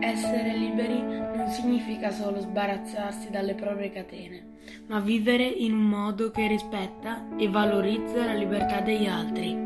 Essere liberi non significa solo sbarazzarsi dalle proprie catene, ma vivere in un modo che rispetta e valorizza la libertà degli altri.